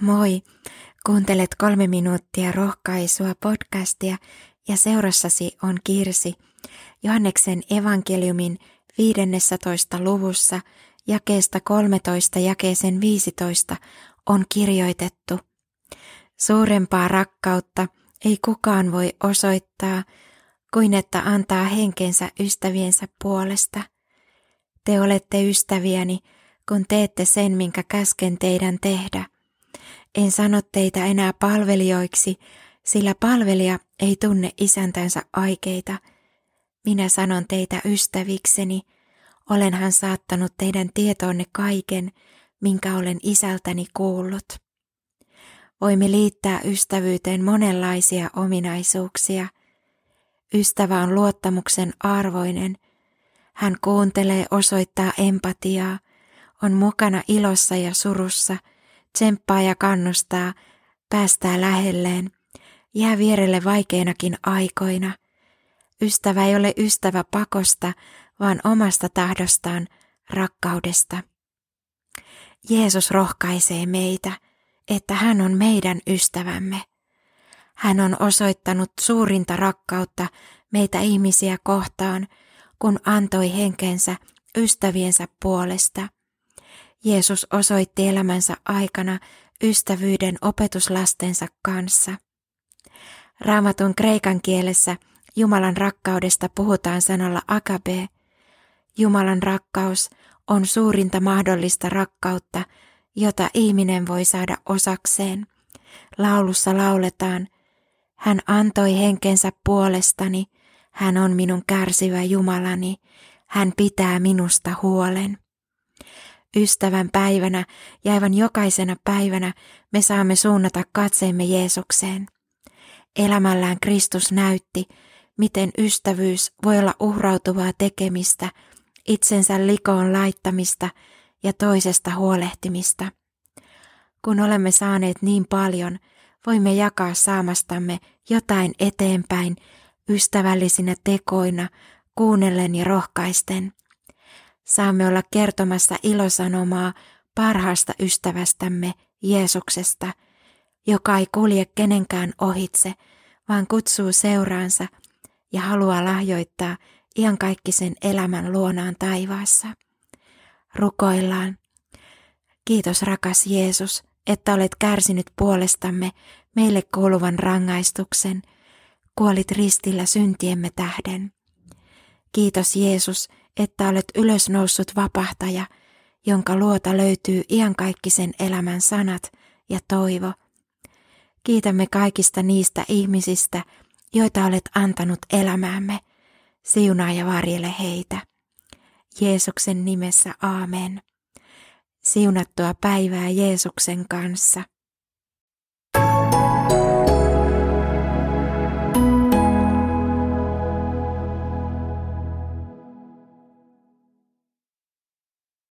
Moi! Kuuntelet kolme minuuttia rohkaisua podcastia ja seurassasi on Kirsi. Johanneksen evankeliumin 15. luvussa jakeesta 13 jakeeseen 15 on kirjoitettu. Suurempaa rakkautta ei kukaan voi osoittaa kuin että antaa henkensä ystäviensä puolesta. Te olette ystäviäni, kun teette sen, minkä käsken teidän tehdä. En sano teitä enää palvelijoiksi, sillä palvelija ei tunne isäntänsä aikeita. Minä sanon teitä ystävikseni, olenhan saattanut teidän tietoonne kaiken, minkä olen isältäni kuullut. Voimme liittää ystävyyteen monenlaisia ominaisuuksia. Ystävä on luottamuksen arvoinen. Hän kuuntelee, osoittaa empatiaa, on mukana ilossa ja surussa – tsemppaa ja kannustaa, päästää lähelleen, jää vierelle vaikeinakin aikoina. Ystävä ei ole ystävä pakosta, vaan omasta tahdostaan, rakkaudesta. Jeesus rohkaisee meitä, että hän on meidän ystävämme. Hän on osoittanut suurinta rakkautta meitä ihmisiä kohtaan, kun antoi henkensä ystäviensä puolesta – Jeesus osoitti elämänsä aikana ystävyyden opetuslastensa kanssa. Raamatun kreikan kielessä Jumalan rakkaudesta puhutaan sanalla agape. Jumalan rakkaus on suurinta mahdollista rakkautta, jota ihminen voi saada osakseen. Laulussa lauletaan, hän antoi henkensä puolestani, hän on minun kärsivä Jumalani, hän pitää minusta huolen ystävän päivänä ja aivan jokaisena päivänä me saamme suunnata katseemme Jeesukseen. Elämällään Kristus näytti, miten ystävyys voi olla uhrautuvaa tekemistä, itsensä likoon laittamista ja toisesta huolehtimista. Kun olemme saaneet niin paljon, voimme jakaa saamastamme jotain eteenpäin ystävällisinä tekoina, kuunnellen ja rohkaisten saamme olla kertomassa ilosanomaa parhaasta ystävästämme Jeesuksesta, joka ei kulje kenenkään ohitse, vaan kutsuu seuraansa ja haluaa lahjoittaa iankaikkisen elämän luonaan taivaassa. Rukoillaan. Kiitos rakas Jeesus, että olet kärsinyt puolestamme meille kuuluvan rangaistuksen, kuolit ristillä syntiemme tähden. Kiitos Jeesus, että olet ylösnoussut vapahtaja, jonka luota löytyy iankaikkisen elämän sanat ja toivo. Kiitämme kaikista niistä ihmisistä, joita olet antanut elämäämme. Siunaa ja varjele heitä. Jeesuksen nimessä aamen. Siunattua päivää Jeesuksen kanssa.